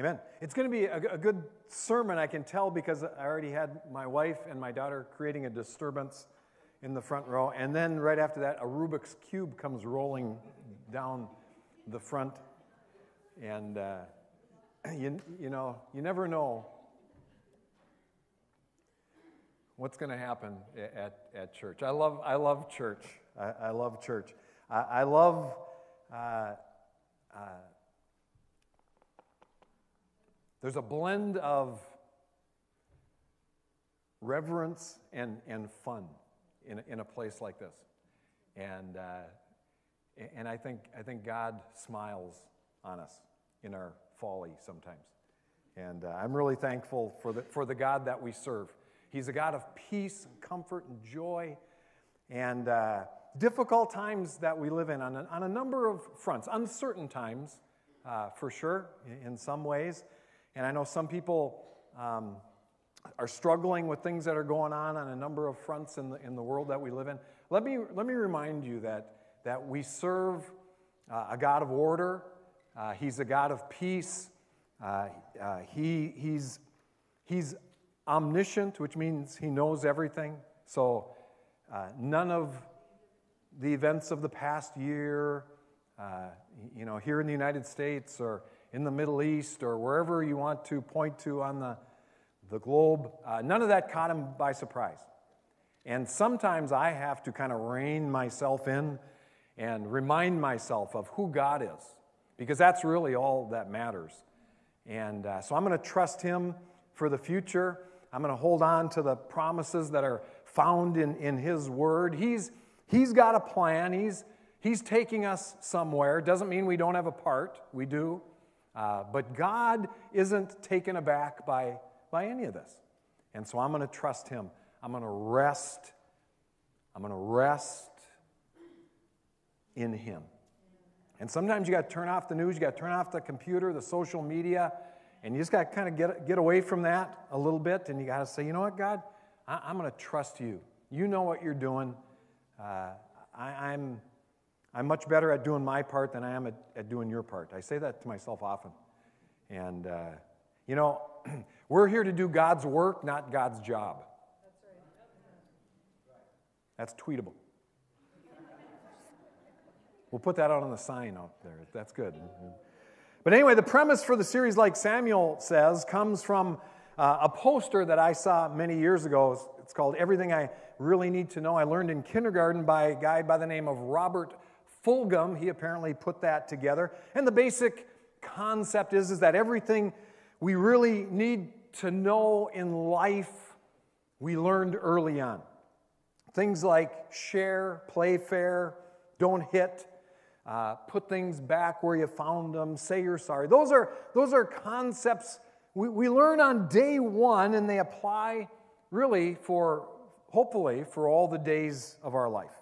Amen. It's going to be a, a, good sermon, I can tell, because I already had my wife and my daughter creating a disturbance in the front row. And then right after that, a Rubik's Cube comes rolling down the front. And, uh, you, you know, you never know what's going to happen at, at church. I love, I love church. I, I love church. I, I love. Uh, uh, there's a blend of reverence and, and fun in, in a place like this. And, uh, and I, think, I think God smiles on us in our folly sometimes. And uh, I'm really thankful for the, for the God that we serve. He's a God of peace and comfort and joy and uh, difficult times that we live in on a, on a number of fronts, uncertain times uh, for sure, in, in some ways. And I know some people um, are struggling with things that are going on on a number of fronts in the, in the world that we live in. Let me, let me remind you that, that we serve uh, a God of order, uh, He's a God of peace. Uh, uh he, he's, he's omniscient, which means He knows everything. So uh, none of the events of the past year, uh, you know, here in the United States or in the Middle East or wherever you want to point to on the, the globe. Uh, none of that caught him by surprise. And sometimes I have to kind of rein myself in and remind myself of who God is, because that's really all that matters. And uh, so I'm going to trust Him for the future. I'm going to hold on to the promises that are found in, in His Word. He's, he's got a plan, he's, he's taking us somewhere. Doesn't mean we don't have a part, we do. Uh, but God isn't taken aback by, by any of this. And so I'm going to trust Him. I'm going to rest. I'm going to rest in Him. And sometimes you got to turn off the news, you got to turn off the computer, the social media, and you just got to kind of get, get away from that a little bit. And you got to say, you know what, God, I, am going to trust you. You know what you're doing. Uh, I, I'm I'm much better at doing my part than I am at, at doing your part. I say that to myself often. And, uh, you know, we're here to do God's work, not God's job. That's tweetable. We'll put that out on the sign out there. That's good. But anyway, the premise for the series, like Samuel says, comes from uh, a poster that I saw many years ago. It's called Everything I Really Need to Know. I learned in kindergarten by a guy by the name of Robert Fulghum, he apparently put that together. And the basic concept is, is that everything we really need to know in life, we learned early on. Things like share, play fair, don't hit, uh, put things back where you found them, say you're sorry. Those are, those are concepts we, we learn on day one, and they apply really for, hopefully, for all the days of our life.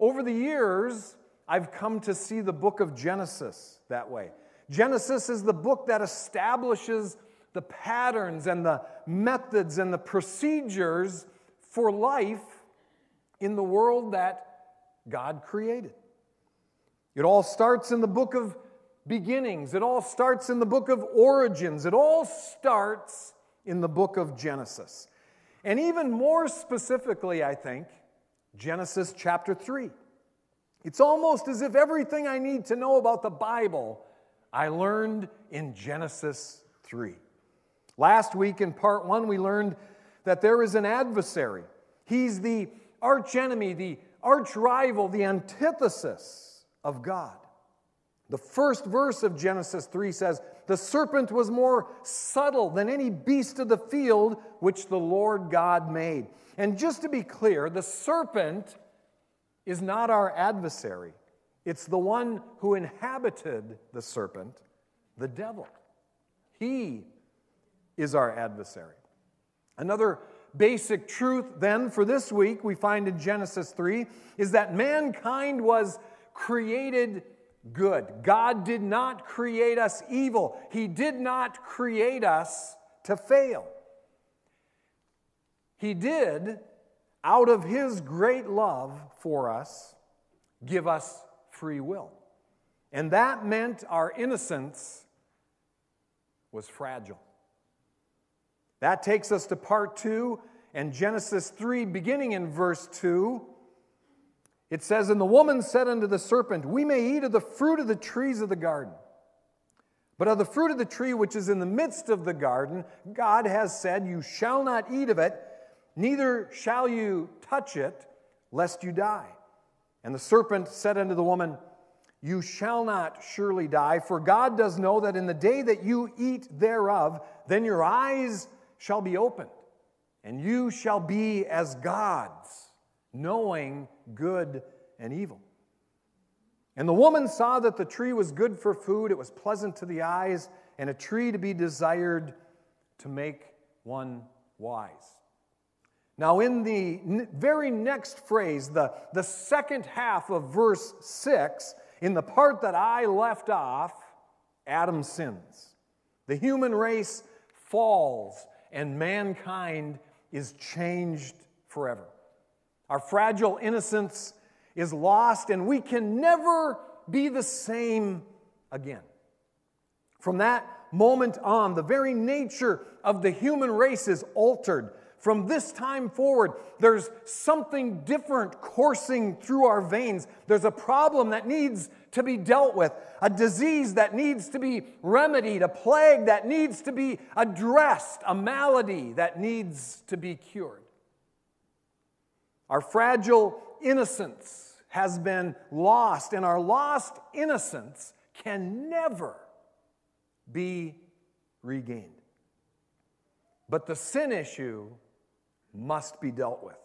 Over the years, I've come to see the book of Genesis that way. Genesis is the book that establishes the patterns and the methods and the procedures for life in the world that God created. It all starts in the book of beginnings, it all starts in the book of origins, it all starts in the book of Genesis. And even more specifically, I think, Genesis chapter 3. It's almost as if everything I need to know about the Bible I learned in Genesis 3. Last week in part one, we learned that there is an adversary. He's the archenemy, the arch rival, the antithesis of God. The first verse of Genesis 3 says, The serpent was more subtle than any beast of the field which the Lord God made. And just to be clear, the serpent is not our adversary, it's the one who inhabited the serpent, the devil. He is our adversary. Another basic truth, then, for this week we find in Genesis 3 is that mankind was created good. God did not create us evil, He did not create us to fail. He did, out of His great love for us, give us free will. And that meant our innocence was fragile. That takes us to part two and Genesis 3, beginning in verse 2. It says, And the woman said unto the serpent, We may eat of the fruit of the trees of the garden. But of the fruit of the tree which is in the midst of the garden, God has said, You shall not eat of it, neither shall you touch it, lest you die. And the serpent said unto the woman, You shall not surely die, for God does know that in the day that you eat thereof, then your eyes shall be opened, and you shall be as gods, knowing good and evil. And the woman saw that the tree was good for food, it was pleasant to the eyes, and a tree to be desired to make one wise. Now, in the very next phrase, the, the second half of verse 6, in the part that I left off, Adam sins. The human race falls, and mankind is changed forever. Our fragile innocence is lost, and we can never be the same again. From that moment on, the very nature of the human race is altered. From this time forward, there's something different coursing through our veins. There's a problem that needs to be dealt with, a disease that needs to be remedied, a plague that needs to be addressed, a malady that needs to be cured. Our fragile innocence has been lost, and our lost innocence can never be regained. But the sin issue must be dealt with,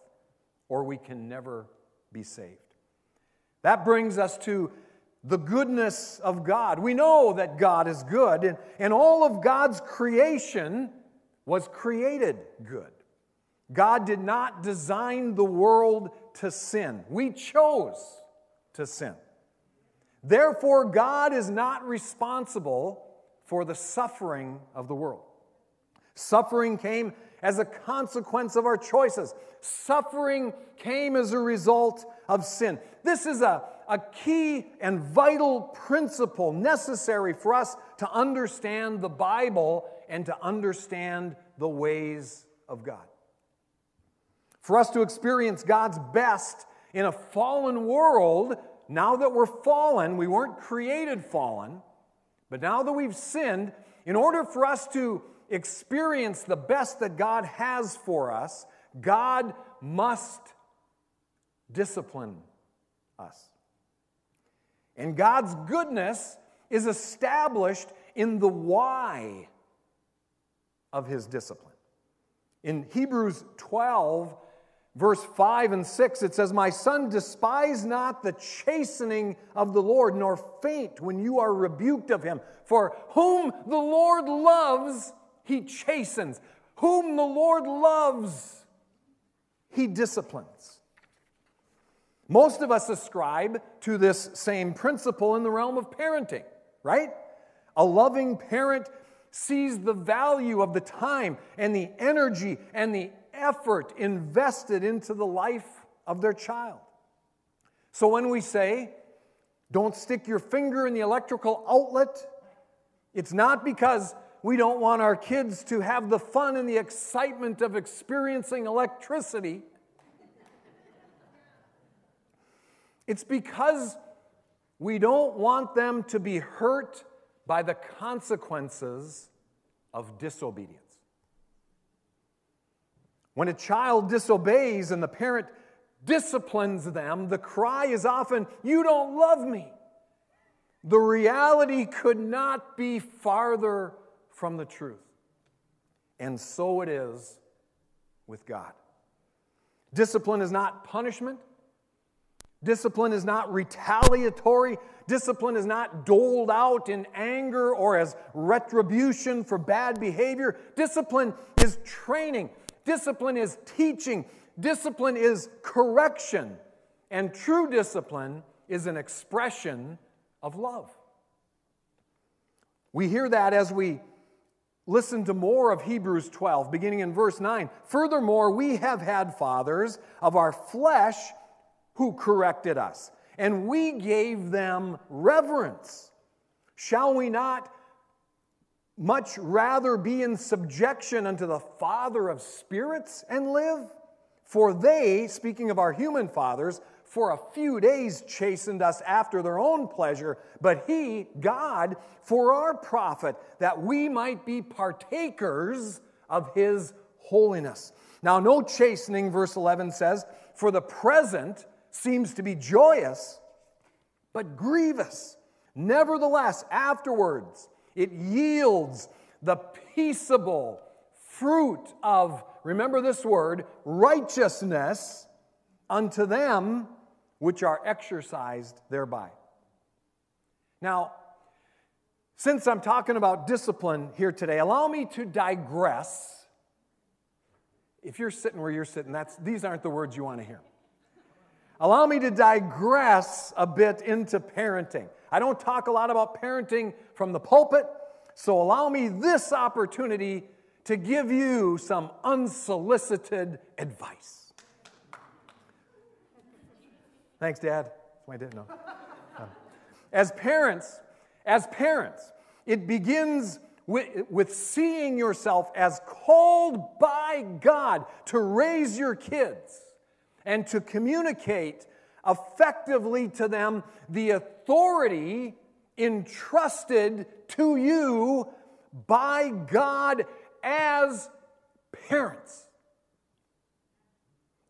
or we can never be saved. That brings us to the goodness of God. We know that God is good, and, and all of God's creation was created good. God did not design the world to sin. We chose to sin. Therefore, God is not responsible for the suffering of the world. Suffering came as a consequence of our choices. Suffering came as a result of sin. This is a, a key and vital principle necessary for us to understand the Bible and to understand the ways of God for us to experience God's best in a fallen world, now that we're fallen, we weren't created fallen, but now that we've sinned, in order for us to experience the best that God has for us, God must discipline us. And God's goodness is established in the why of his discipline. In Hebrews 12, verse 5 and 6, it says, My son, despise not the chastening of the Lord, nor faint when you are rebuked of him. For whom the Lord loves, he chastens. Whom the Lord loves, he disciplines. Most of us ascribe to this same principle in the realm of parenting, right? A loving parent sees the value of the time and the energy and the effort invested into the life of their child. So when we say, don't stick your finger in the electrical outlet, it's not because we don't want our kids to have the fun and the excitement of experiencing electricity. It's because we don't want them to be hurt by the consequences of disobedience. When a child disobeys and the parent disciplines them, the cry is often, You don't love me. The reality could not be farther from the truth. And so it is with God. Discipline is not punishment. Discipline is not retaliatory. Discipline is not doled out in anger or as retribution for bad behavior. Discipline is training. Discipline is teaching, discipline is correction, and true discipline is an expression of love. We hear that as we listen to more of Hebrews 12, beginning in verse 9. Furthermore, we have had fathers of our flesh who corrected us, and we gave them reverence. Shall we not much rather be in subjection unto the Father of spirits and live? For they, speaking of our human fathers, for a few days chastened us after their own pleasure, but He, God, for our profit, that we might be partakers of His holiness. Now, no chastening, verse 11 says, for the present seems to be joyous, but grievous. Nevertheless, afterwards, it yields the peaceable fruit of, remember this word, righteousness unto them which are exercised thereby. Now, since I'm talking about discipline here today, allow me to digress. If you're sitting where you're sitting, that's, these aren't the words you want to hear. Allow me to digress a bit into parenting. I don't talk a lot about parenting from the pulpit, so allow me this opportunity to give you some unsolicited advice. Thanks, Dad. I didn't know. Uh, as parents, as parents, it begins with, with seeing yourself as called by God to raise your kids and to communicate effectively to them the authority entrusted to you by God as parents.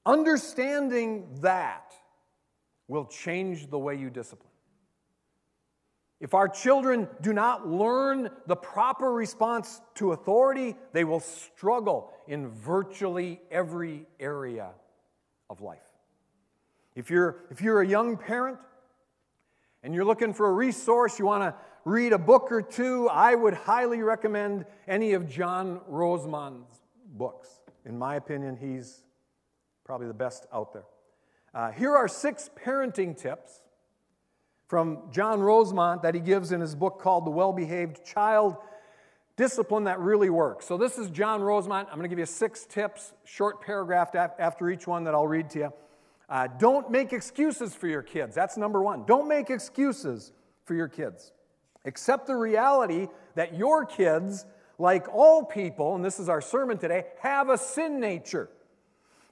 Understanding that will change the way you discipline. If our children do not learn the proper response to authority, they will struggle in virtually every area of life. If you're, if you're a young parent and you're looking for a resource, you want to read a book or two, I would highly recommend any of John Rosemond's books. In my opinion, he's probably the best out there. Uh, here are six parenting tips from John Rosemond that he gives in his book called The Well Behaved Child Discipline That Really Works. So, this is John Rosemond. I'm going to give you six tips, short paragraph after each one that I'll read to you. Uh, don't make excuses for your kids. That's number one. Don't make excuses for your kids. Accept the reality that your kids, like all people, and this is our sermon today, have a sin nature.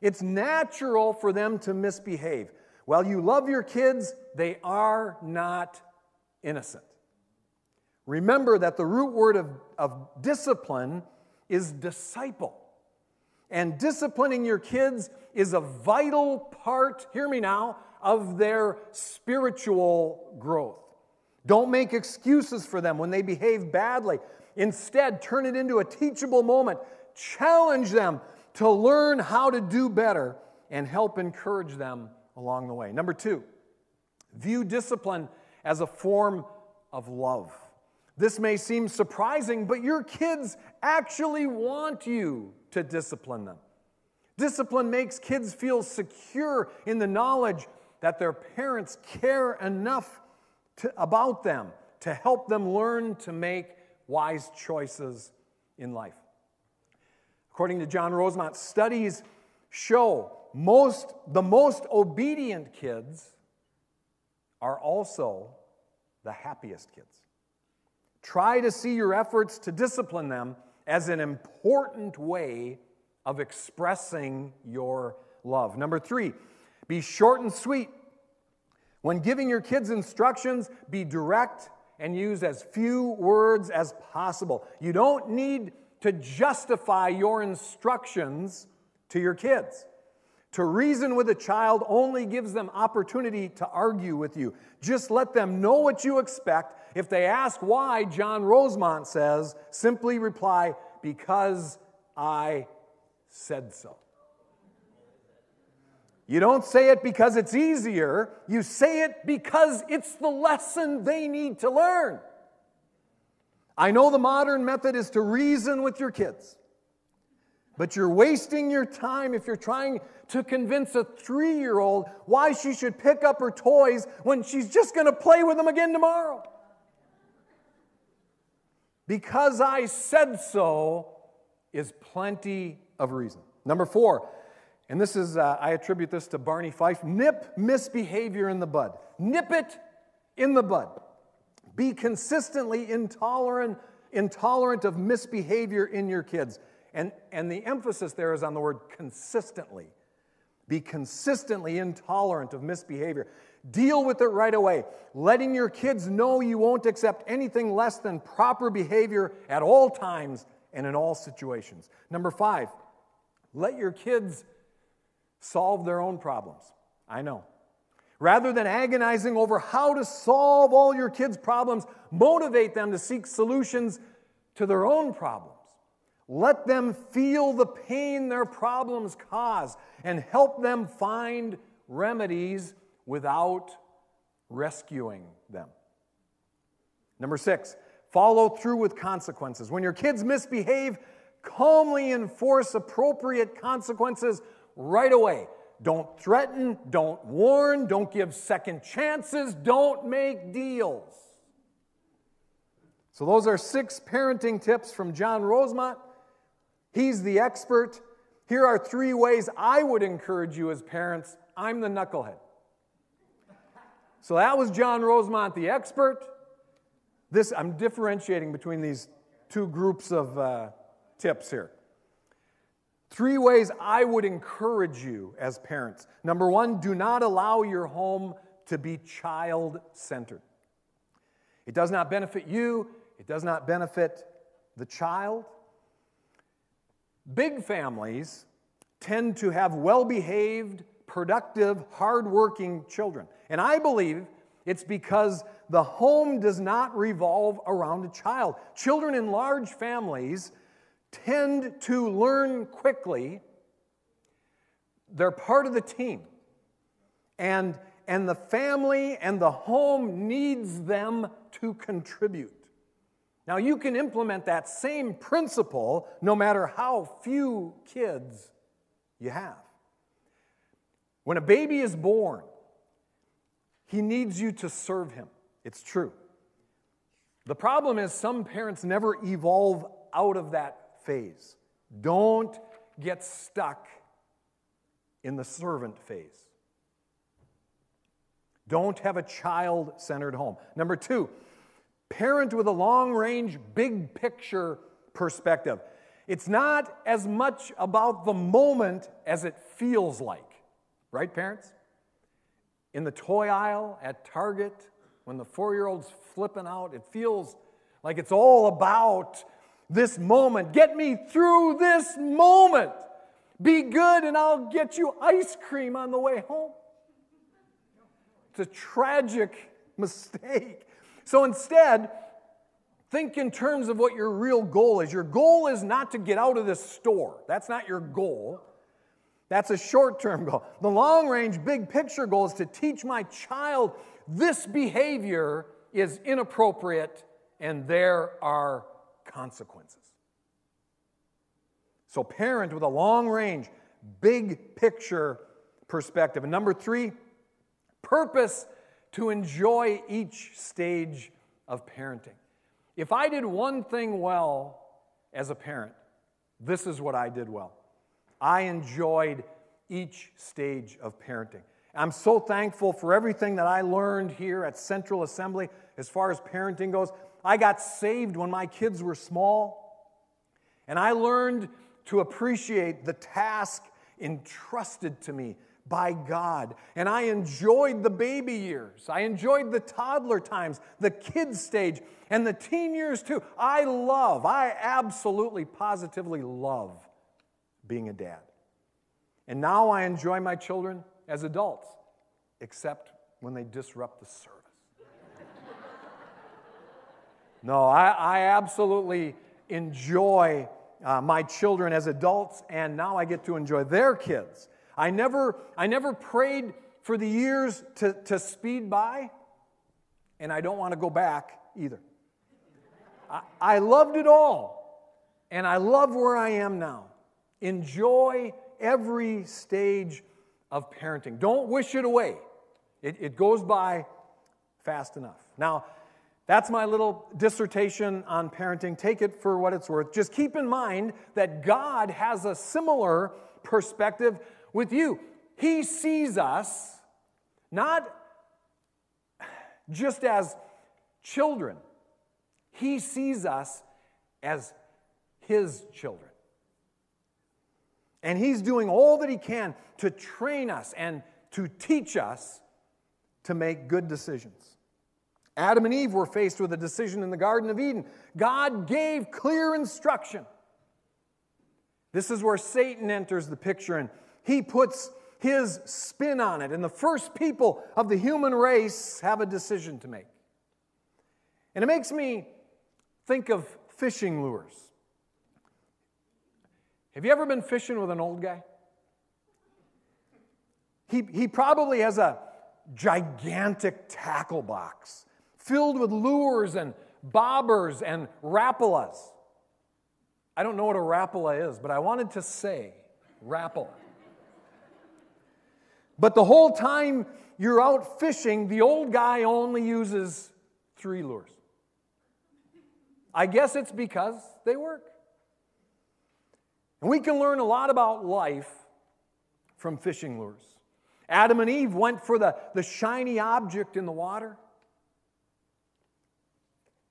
It's natural for them to misbehave. While you love your kids, they are not innocent. Remember that the root word of, of discipline is disciple. And disciplining your kids is a vital part, hear me now, of their spiritual growth. Don't make excuses for them when they behave badly. Instead, turn it into a teachable moment. Challenge them to learn how to do better and help encourage them along the way. Number two, view discipline as a form of love. This may seem surprising, but your kids actually want you to discipline them. Discipline makes kids feel secure in the knowledge that their parents care enough to, about them to help them learn to make wise choices in life. According to John Rosemond, studies show most, the most obedient kids are also the happiest kids. Try to see your efforts to discipline them as an important way of expressing your love. Number three, be short and sweet. When giving your kids instructions, be direct and use as few words as possible. You don't need to justify your instructions to your kids. To reason with a child only gives them opportunity to argue with you. Just let them know what you expect. If they ask why, John Rosemond says, simply reply, Because I said so. You don't say it because it's easier, you say it because it's the lesson they need to learn. I know the modern method is to reason with your kids, but you're wasting your time if you're trying to convince a three year old why she should pick up her toys when she's just going to play with them again tomorrow. Because I said so is plenty of reason. Number four, and this is, uh, I attribute this to Barney Fife nip misbehavior in the bud. Nip it in the bud. Be consistently intolerant intolerant of misbehavior in your kids. And, and the emphasis there is on the word consistently. Be consistently intolerant of misbehavior. Deal with it right away, letting your kids know you won't accept anything less than proper behavior at all times and in all situations. Number five, let your kids solve their own problems. I know. Rather than agonizing over how to solve all your kids' problems, motivate them to seek solutions to their own problems. Let them feel the pain their problems cause and help them find remedies without rescuing them. Number six, follow through with consequences. When your kids misbehave, calmly enforce appropriate consequences right away. Don't threaten, don't warn, don't give second chances, don't make deals. So, those are six parenting tips from John Rosemond. He's the expert. Here are three ways I would encourage you as parents. I'm the knucklehead. So, that was John Rosemond, the expert. This, I'm differentiating between these two groups of uh, tips here. Three ways I would encourage you as parents. Number one, do not allow your home to be child centered. It does not benefit you, it does not benefit the child. Big families tend to have well behaved, productive, hardworking children. And I believe it's because the home does not revolve around a child. Children in large families tend to learn quickly. They're part of the team. And, and the family and the home needs them to contribute. Now, you can implement that same principle no matter how few kids you have. When a baby is born, he needs you to serve him. It's true. The problem is some parents never evolve out of that phase. Don't get stuck in the servant phase. Don't have a child centered home. Number two, parent with a long range, big picture perspective. It's not as much about the moment as it feels like. Right, parents? In the toy aisle at Target, when the four year old's flipping out, it feels like it's all about this moment. Get me through this moment. Be good, and I'll get you ice cream on the way home. It's a tragic mistake. So instead, think in terms of what your real goal is. Your goal is not to get out of this store, that's not your goal. That's a short term goal. The long range, big picture goal is to teach my child this behavior is inappropriate and there are consequences. So, parent with a long range, big picture perspective. And number three, purpose to enjoy each stage of parenting. If I did one thing well as a parent, this is what I did well. I enjoyed each stage of parenting. I'm so thankful for everything that I learned here at Central Assembly as far as parenting goes. I got saved when my kids were small, and I learned to appreciate the task entrusted to me by God. And I enjoyed the baby years. I enjoyed the toddler times, the kid stage, and the teen years too. I love, I absolutely, positively love being a dad. And now I enjoy my children as adults, except when they disrupt the service. No, I, I absolutely enjoy uh, my children as adults, and now I get to enjoy their kids. I never, I never prayed for the years to, to speed by, and I don't want to go back either. I, I loved it all, and I love where I am now. Enjoy every stage of parenting. Don't wish it away, it, it goes by fast enough. Now, that's my little dissertation on parenting. Take it for what it's worth. Just keep in mind that God has a similar perspective with you. He sees us not just as children, He sees us as his children. And he's doing all that he can to train us and to teach us to make good decisions. Adam and Eve were faced with a decision in the Garden of Eden. God gave clear instruction. This is where Satan enters the picture and he puts his spin on it. And the first people of the human race have a decision to make. And it makes me think of fishing lures. Have you ever been fishing with an old guy? He, he probably has a gigantic tackle box filled with lures and bobbers and Rapalas. I don't know what a rapala is, but I wanted to say rapala. But the whole time you're out fishing, the old guy only uses three lures. I guess it's because they work. And we can learn a lot about life from fishing lures. Adam and Eve went for the, the shiny object in the water,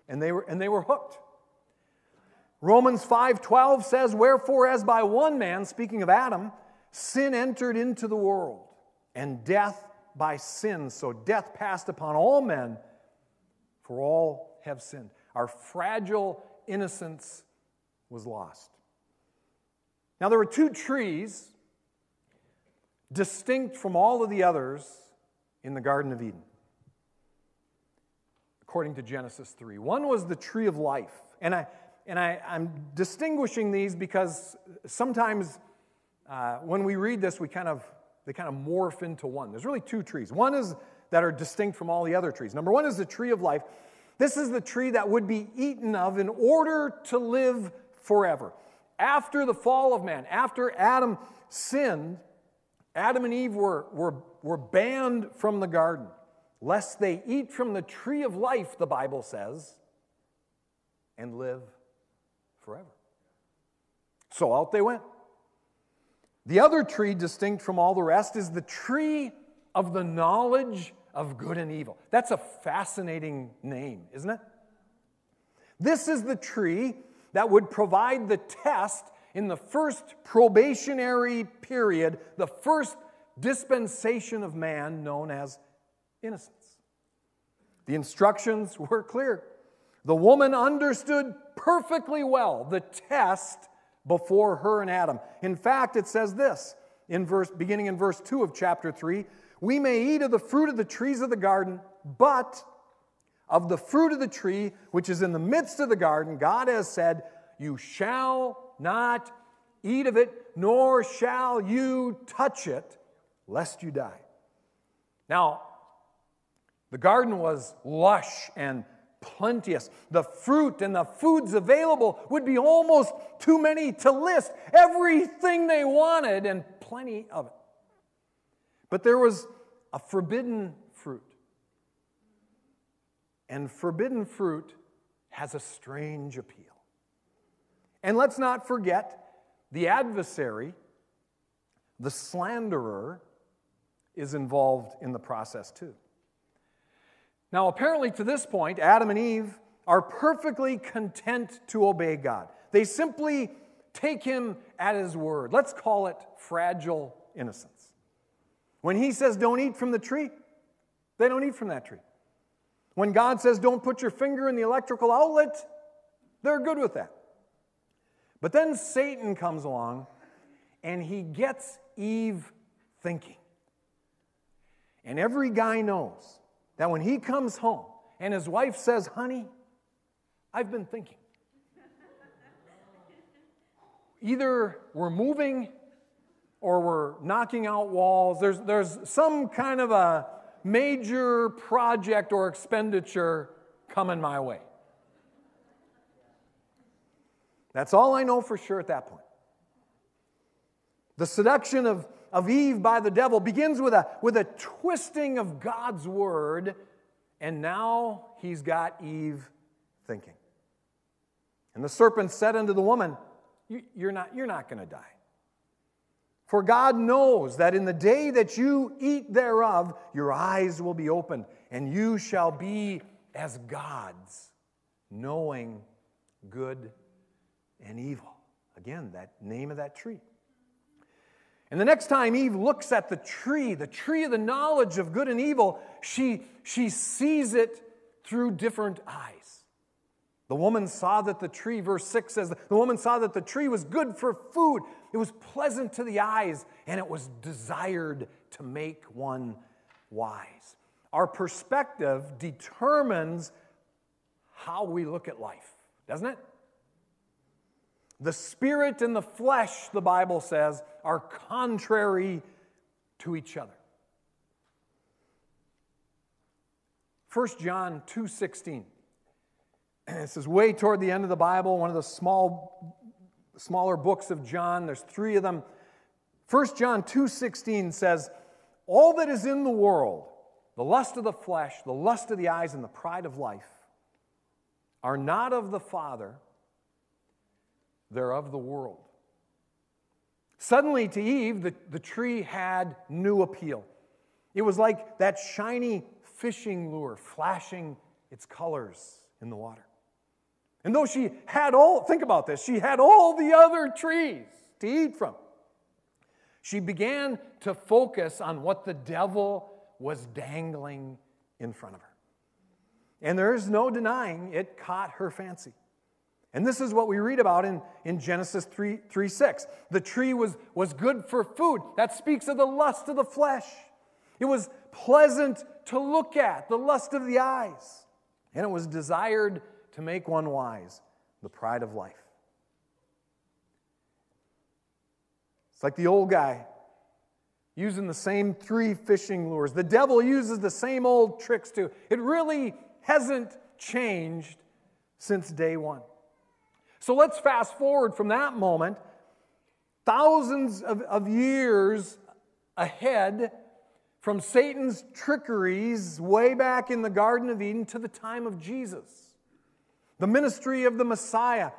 and they were, and they were hooked. Romans 5:12 says, "Wherefore as by one man, speaking of Adam, sin entered into the world, and death by sin, so death passed upon all men, for all have sinned." Our fragile innocence was lost. Now, there were two trees distinct from all of the others in the Garden of Eden, according to Genesis 3. One was the tree of life. And, I, and I, I'm distinguishing these because sometimes uh, when we read this, we kind of, they kind of morph into one. There's really two trees. One is that are distinct from all the other trees. Number one is the tree of life. This is the tree that would be eaten of in order to live forever. After the fall of man, after Adam sinned, Adam and Eve were, were, were banned from the garden, lest they eat from the tree of life, the Bible says, and live forever. So out they went. The other tree, distinct from all the rest, is the tree of the knowledge of good and evil. That's a fascinating name, isn't it? This is the tree that would provide the test in the first probationary period, the first dispensation of man known as innocence. The instructions were clear. The woman understood perfectly well the test before her and Adam. In fact, it says this in verse beginning in verse 2 of chapter 3 we may eat of the fruit of the trees of the garden, but of the fruit of the tree which is in the midst of the garden, God has said, You shall not eat of it, nor shall you touch it, lest you die. Now, the garden was lush and plenteous. The fruit and the foods available would be almost too many to list. Everything they wanted and plenty of it. But there was a forbidden fruit. And forbidden fruit has a strange appeal. And let's not forget the adversary, the slanderer, is involved in the process too. Now, apparently, to this point, Adam and Eve are perfectly content to obey God. They simply take him at his word. Let's call it fragile innocence. When he says don't eat from the tree, they don't eat from that tree. When God says don't put your finger in the electrical outlet, they're good with that. But then Satan comes along and he gets Eve thinking. And every guy knows that when he comes home and his wife says, Honey, I've been thinking. Either we're moving or we're knocking out walls. There's, there's some kind of a major project or expenditure coming my way. That's all I know for sure at that point. The seduction of, of Eve by the devil begins with a, with a twisting of God's word, and now he's got Eve thinking. And the serpent said unto the woman, You're not, you're not going to die. For God knows that in the day that you eat thereof, your eyes will be opened, and you shall be as gods, knowing good and evil. Again, that name of that tree. And the next time Eve looks at the tree, the tree of the knowledge of good and evil, she, she sees it through different eyes. The woman saw that the tree, verse 6 says, the woman saw that the tree was good for food. It was pleasant to the eyes, and it was desired to make one wise. Our perspective determines how we look at life, doesn't it? The spirit and the flesh, the Bible says, are contrary to each other. 1 John 2:16. This is way toward the end of the Bible, one of the small smaller books of John. There's 3 of them. 1 John 2:16 says, "All that is in the world, the lust of the flesh, the lust of the eyes and the pride of life, are not of the Father, they're of the world. Suddenly, to Eve, the, the tree had new appeal. It was like that shiny fishing lure flashing its colors in the water. And though she had all, think about this, she had all the other trees to eat from, she began to focus on what the devil was dangling in front of her. And there's no denying it caught her fancy. And this is what we read about in, in Genesis 3, 3 6. The tree was, was good for food. That speaks of the lust of the flesh. It was pleasant to look at, the lust of the eyes. And it was desired to make one wise, the pride of life. It's like the old guy using the same three fishing lures. The devil uses the same old tricks too. It really hasn't changed since day one. So let's fast forward from that moment, thousands of, of years ahead from Satan's trickeries way back in the Garden of Eden to the time of Jesus. The ministry of the Messiah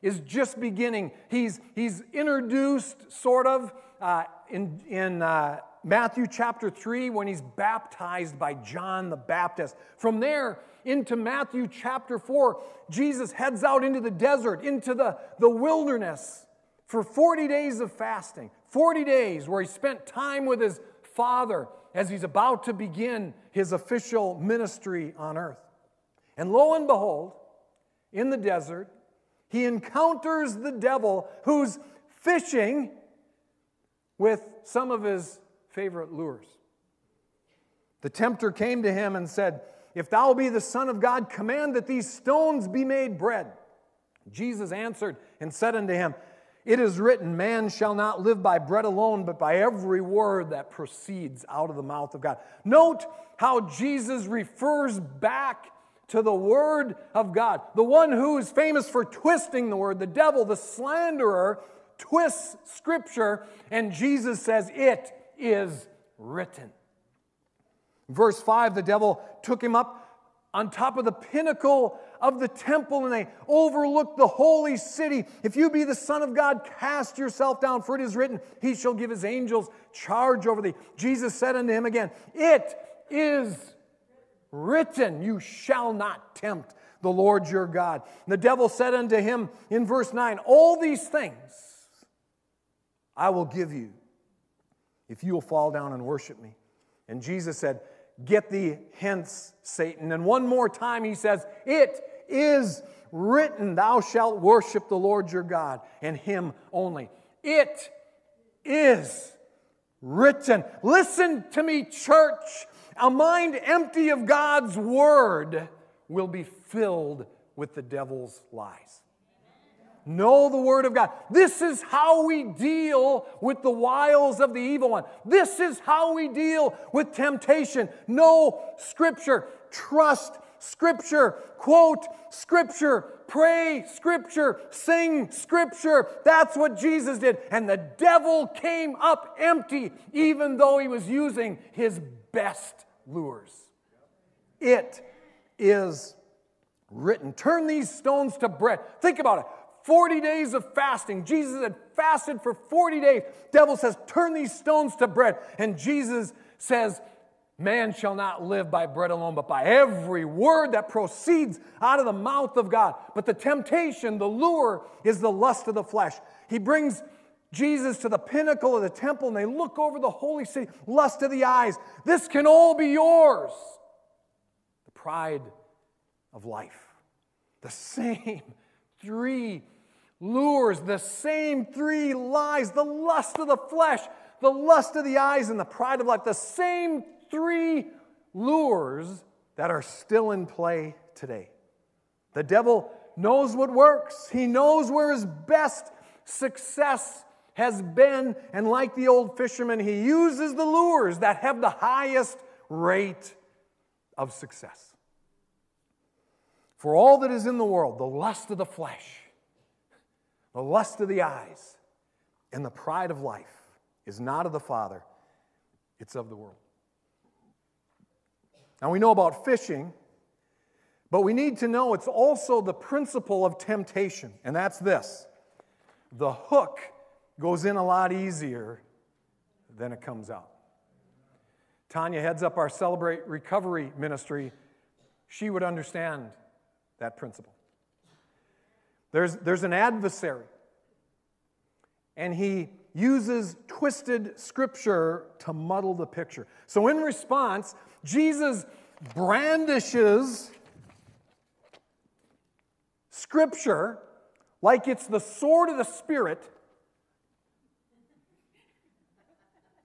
is just beginning. He's, he's introduced, sort of, uh, in, in uh, Matthew chapter 3 when he's baptized by John the Baptist. From there into Matthew chapter 4, Jesus heads out into the desert, into the, the wilderness for 40 days of fasting. 40 days where he spent time with his Father as he's about to begin his official ministry on earth. And lo and behold, in the desert, he encounters the devil who's fishing with some of his favorite lures. The tempter came to him and said, If thou be the Son of God, command that these stones be made bread. Jesus answered and said unto him, It is written, Man shall not live by bread alone, but by every word that proceeds out of the mouth of God. Note how Jesus refers back to the Word of God. The one who is famous for twisting the Word, the devil, the slanderer, twists Scripture, and Jesus says, It is written. Verse 5 the devil took him up on top of the pinnacle of the temple and they overlooked the holy city. If you be the Son of God, cast yourself down, for it is written, He shall give His angels charge over thee. Jesus said unto him again, It is written, You shall not tempt the Lord your God. And the devil said unto him in verse 9, All these things I will give you if you will fall down and worship me. And Jesus said, Get thee hence, Satan. And one more time he says, It is written, Thou shalt worship the Lord your God, and him only. It is written. Listen to me, church. A mind empty of God's word will be filled with the devil's lies. Know the Word of God. This is how we deal with the wiles of the evil one. This is how we deal with temptation. Know Scripture. Trust Scripture. Quote Scripture. Pray Scripture. Sing Scripture. That's what Jesus did. And the devil came up empty, even though he was using his best lures. It is written. Turn these stones to bread. Think about it. 40 days of fasting. Jesus had fasted for 40 days. Devil says, Turn these stones to bread. And Jesus says, Man shall not live by bread alone, but by every word that proceeds out of the mouth of God. But the temptation, the lure, is the lust of the flesh. He brings Jesus to the pinnacle of the temple and they look over the holy city, lust of the eyes. This can all be yours. The pride of life. The same three lures, the same three lies, the lust of the flesh, the lust of the eyes, and the pride of life. The same three lures that are still in play today. The devil knows what works, he knows where his best success has been, and like the old fisherman, he uses the lures that have the highest rate of success. For all that is in the world, the lust of the flesh, the lust of the eyes, and the pride of life is not of the Father, it's of the world. Now we know about fishing, but we need to know it's also the principle of temptation, and that's this the hook goes in a lot easier than it comes out. Tanya heads up our Celebrate Recovery ministry. She would understand that principle. There's, there's an adversary, and he uses twisted scripture to muddle the picture. So, in response, Jesus brandishes scripture like it's the sword of the Spirit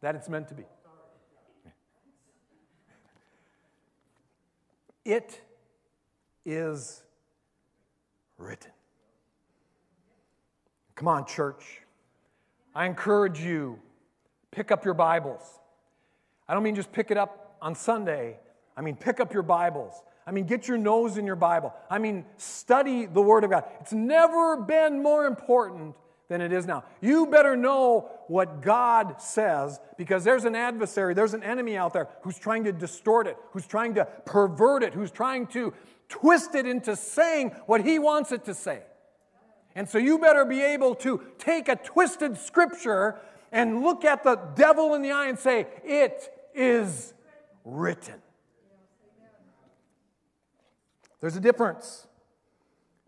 that it's meant to be. It is written. Come on, church. I encourage you, pick up your Bibles. I don't mean just pick it up on Sunday. I mean, pick up your Bibles. I mean, get your nose in your Bible. I mean, study the Word of God. It's never been more important than it is now. You better know what God says because there's an adversary, there's an enemy out there who's trying to distort it, who's trying to pervert it, who's trying to twist it into saying what he wants it to say. And so you better be able to take a twisted scripture and look at the devil in the eye and say, It is written. There's a difference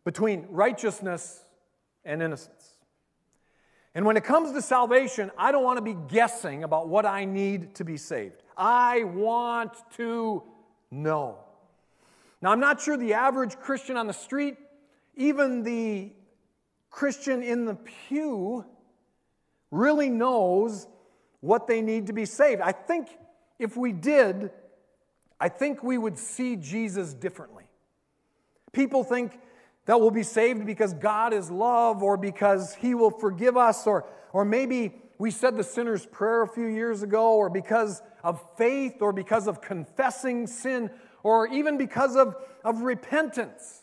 between righteousness and innocence. And when it comes to salvation, I don't want to be guessing about what I need to be saved. I want to know. Now, I'm not sure the average Christian on the street, even the Christian in the pew, really knows what they need to be saved. I think if we did, I think we would see Jesus differently. People think that we'll be saved because God is love or because He will forgive us, or, or maybe we said the sinner's prayer a few years ago, or because of faith, or because of confessing sin, or even because of, of repentance.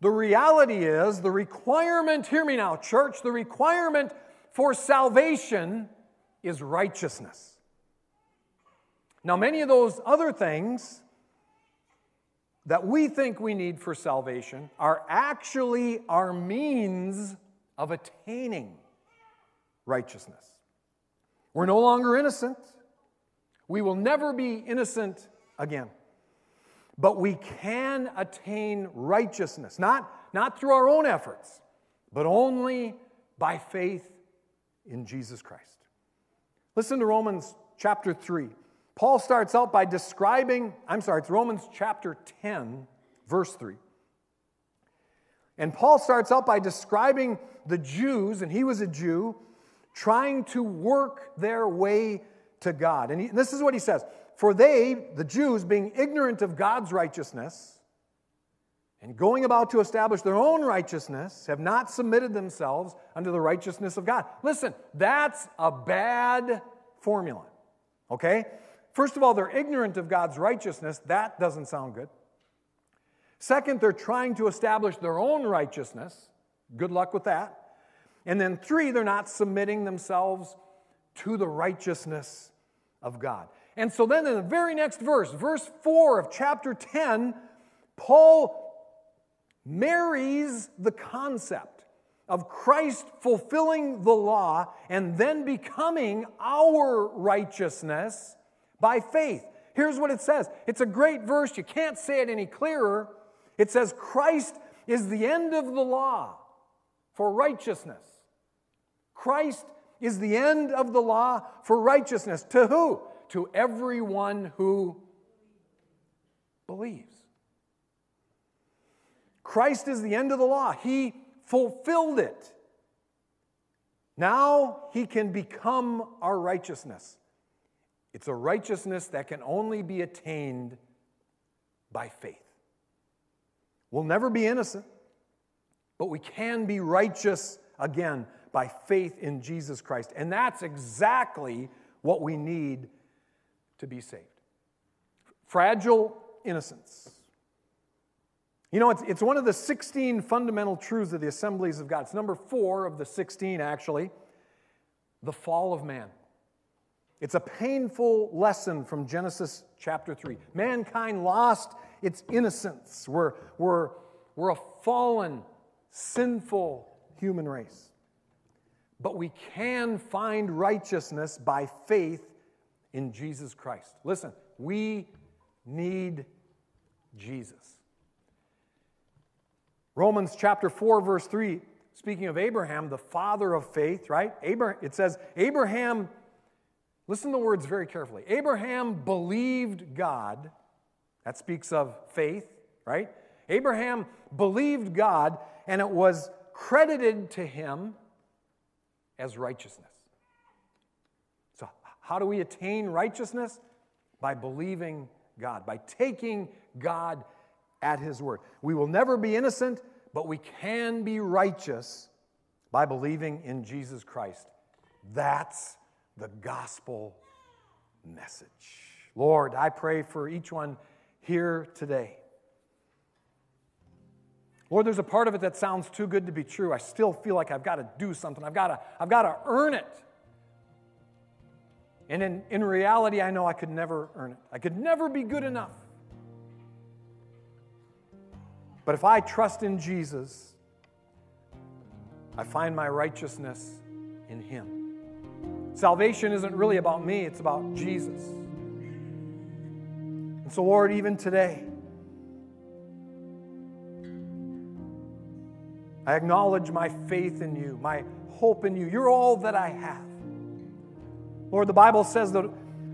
The reality is, the requirement, hear me now, church, the requirement for salvation is righteousness. Now, many of those other things that we think we need for salvation are actually our means of attaining righteousness. We're no longer innocent. We will never be innocent again. But we can attain righteousness, not, not through our own efforts, but only by faith in Jesus Christ. Listen to Romans chapter 3. Paul starts out by describing, I'm sorry, it's Romans chapter 10, verse 3. And Paul starts out by describing the Jews, and he was a Jew, trying to work their way to God. And, he, and this is what he says For they, the Jews, being ignorant of God's righteousness, and going about to establish their own righteousness, have not submitted themselves unto the righteousness of God. Listen, that's a bad formula, okay? First of all, they're ignorant of God's righteousness. That doesn't sound good. Second, they're trying to establish their own righteousness. Good luck with that. And then three, they're not submitting themselves to the righteousness of God. And so then in the very next verse, verse 4 of chapter 10, Paul marries the concept of Christ fulfilling the law and then becoming our righteousness by faith. Here's what it says it's a great verse. You can't say it any clearer. It says, Christ is the end of the law for righteousness. Christ is the end of the law for righteousness. To who? To everyone who believes. Christ is the end of the law. He fulfilled it. Now he can become our righteousness. It's a righteousness that can only be attained by faith. We'll never be innocent, but we can be righteous again by faith in Jesus Christ. And that's exactly what we need to be saved. Fragile innocence. You know, it's, it's one of the 16 fundamental truths of the assemblies of God. It's number four of the 16, actually the fall of man. It's a painful lesson from Genesis chapter 3. Mankind lost its innocence. We're, we're, we're a fallen, sinful human race. But we can find righteousness by faith in Jesus Christ. Listen, we need Jesus. Romans chapter 4, verse 3, speaking of Abraham, the father of faith, right? Abraham, it says, Abraham, listen to the words very carefully. Abraham believed God. That speaks of faith, right? Abraham believed God, and it was credited to him as righteousness. So, how do we attain righteousness? By believing God, by taking God at His word. We will never be innocent, but we can be righteous by believing in Jesus Christ. That's the gospel message. Lord, I pray for each one here today. Lord, there's a part of it that sounds too good to be true. I still feel like I've got to do something. I've got to, I've got to earn it. And in, in reality, I know I could never earn it. I could never be good enough. But if I trust in Jesus, I find my righteousness in Him. Salvation isn't really about me, it's about Jesus. And so, Lord, even today, I acknowledge my faith in you, my hope in you. You're all that I have. Lord, the Bible says that,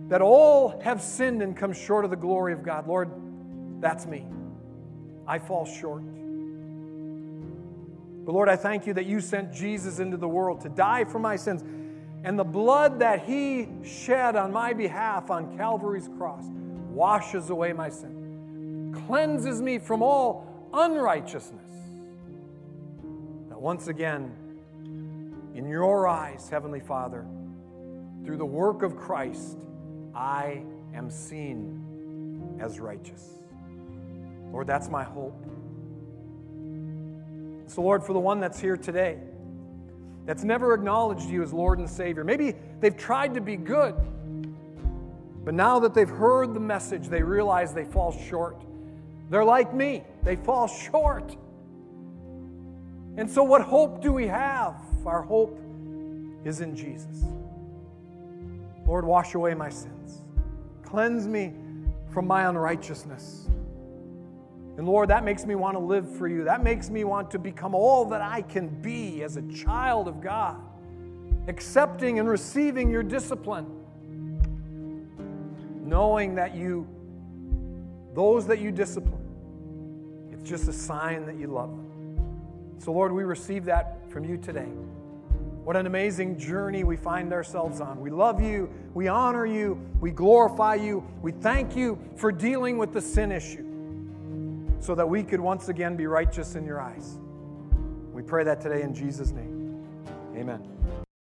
that all have sinned and come short of the glory of God. Lord, that's me. I fall short. But Lord, I thank you that you sent Jesus into the world to die for my sins. And the blood that he shed on my behalf on Calvary's cross washes away my sin, cleanses me from all unrighteousness Now, once again, in your eyes, Heavenly Father, through the work of Christ, I am seen as righteous. Lord, that's my hope. So, Lord, for the one that's here today, that's never acknowledged you as Lord and Savior, maybe they've tried to be good, but now that they've heard the message, they realize they fall short. They're like me, they fall short. And so, what hope do we have? Our hope is in Jesus. Lord, wash away my sins, cleanse me from my unrighteousness. And Lord, that makes me want to live for you. That makes me want to become all that I can be as a child of God, accepting and receiving your discipline, knowing that you, those that you discipline, it's just a sign that you love them. So, Lord, we receive that from you today. What an amazing journey we find ourselves on. We love you, we honor you, we glorify you, we thank you for dealing with the sin issue so that we could once again be righteous in your eyes. We pray that today in Jesus' name. Amen.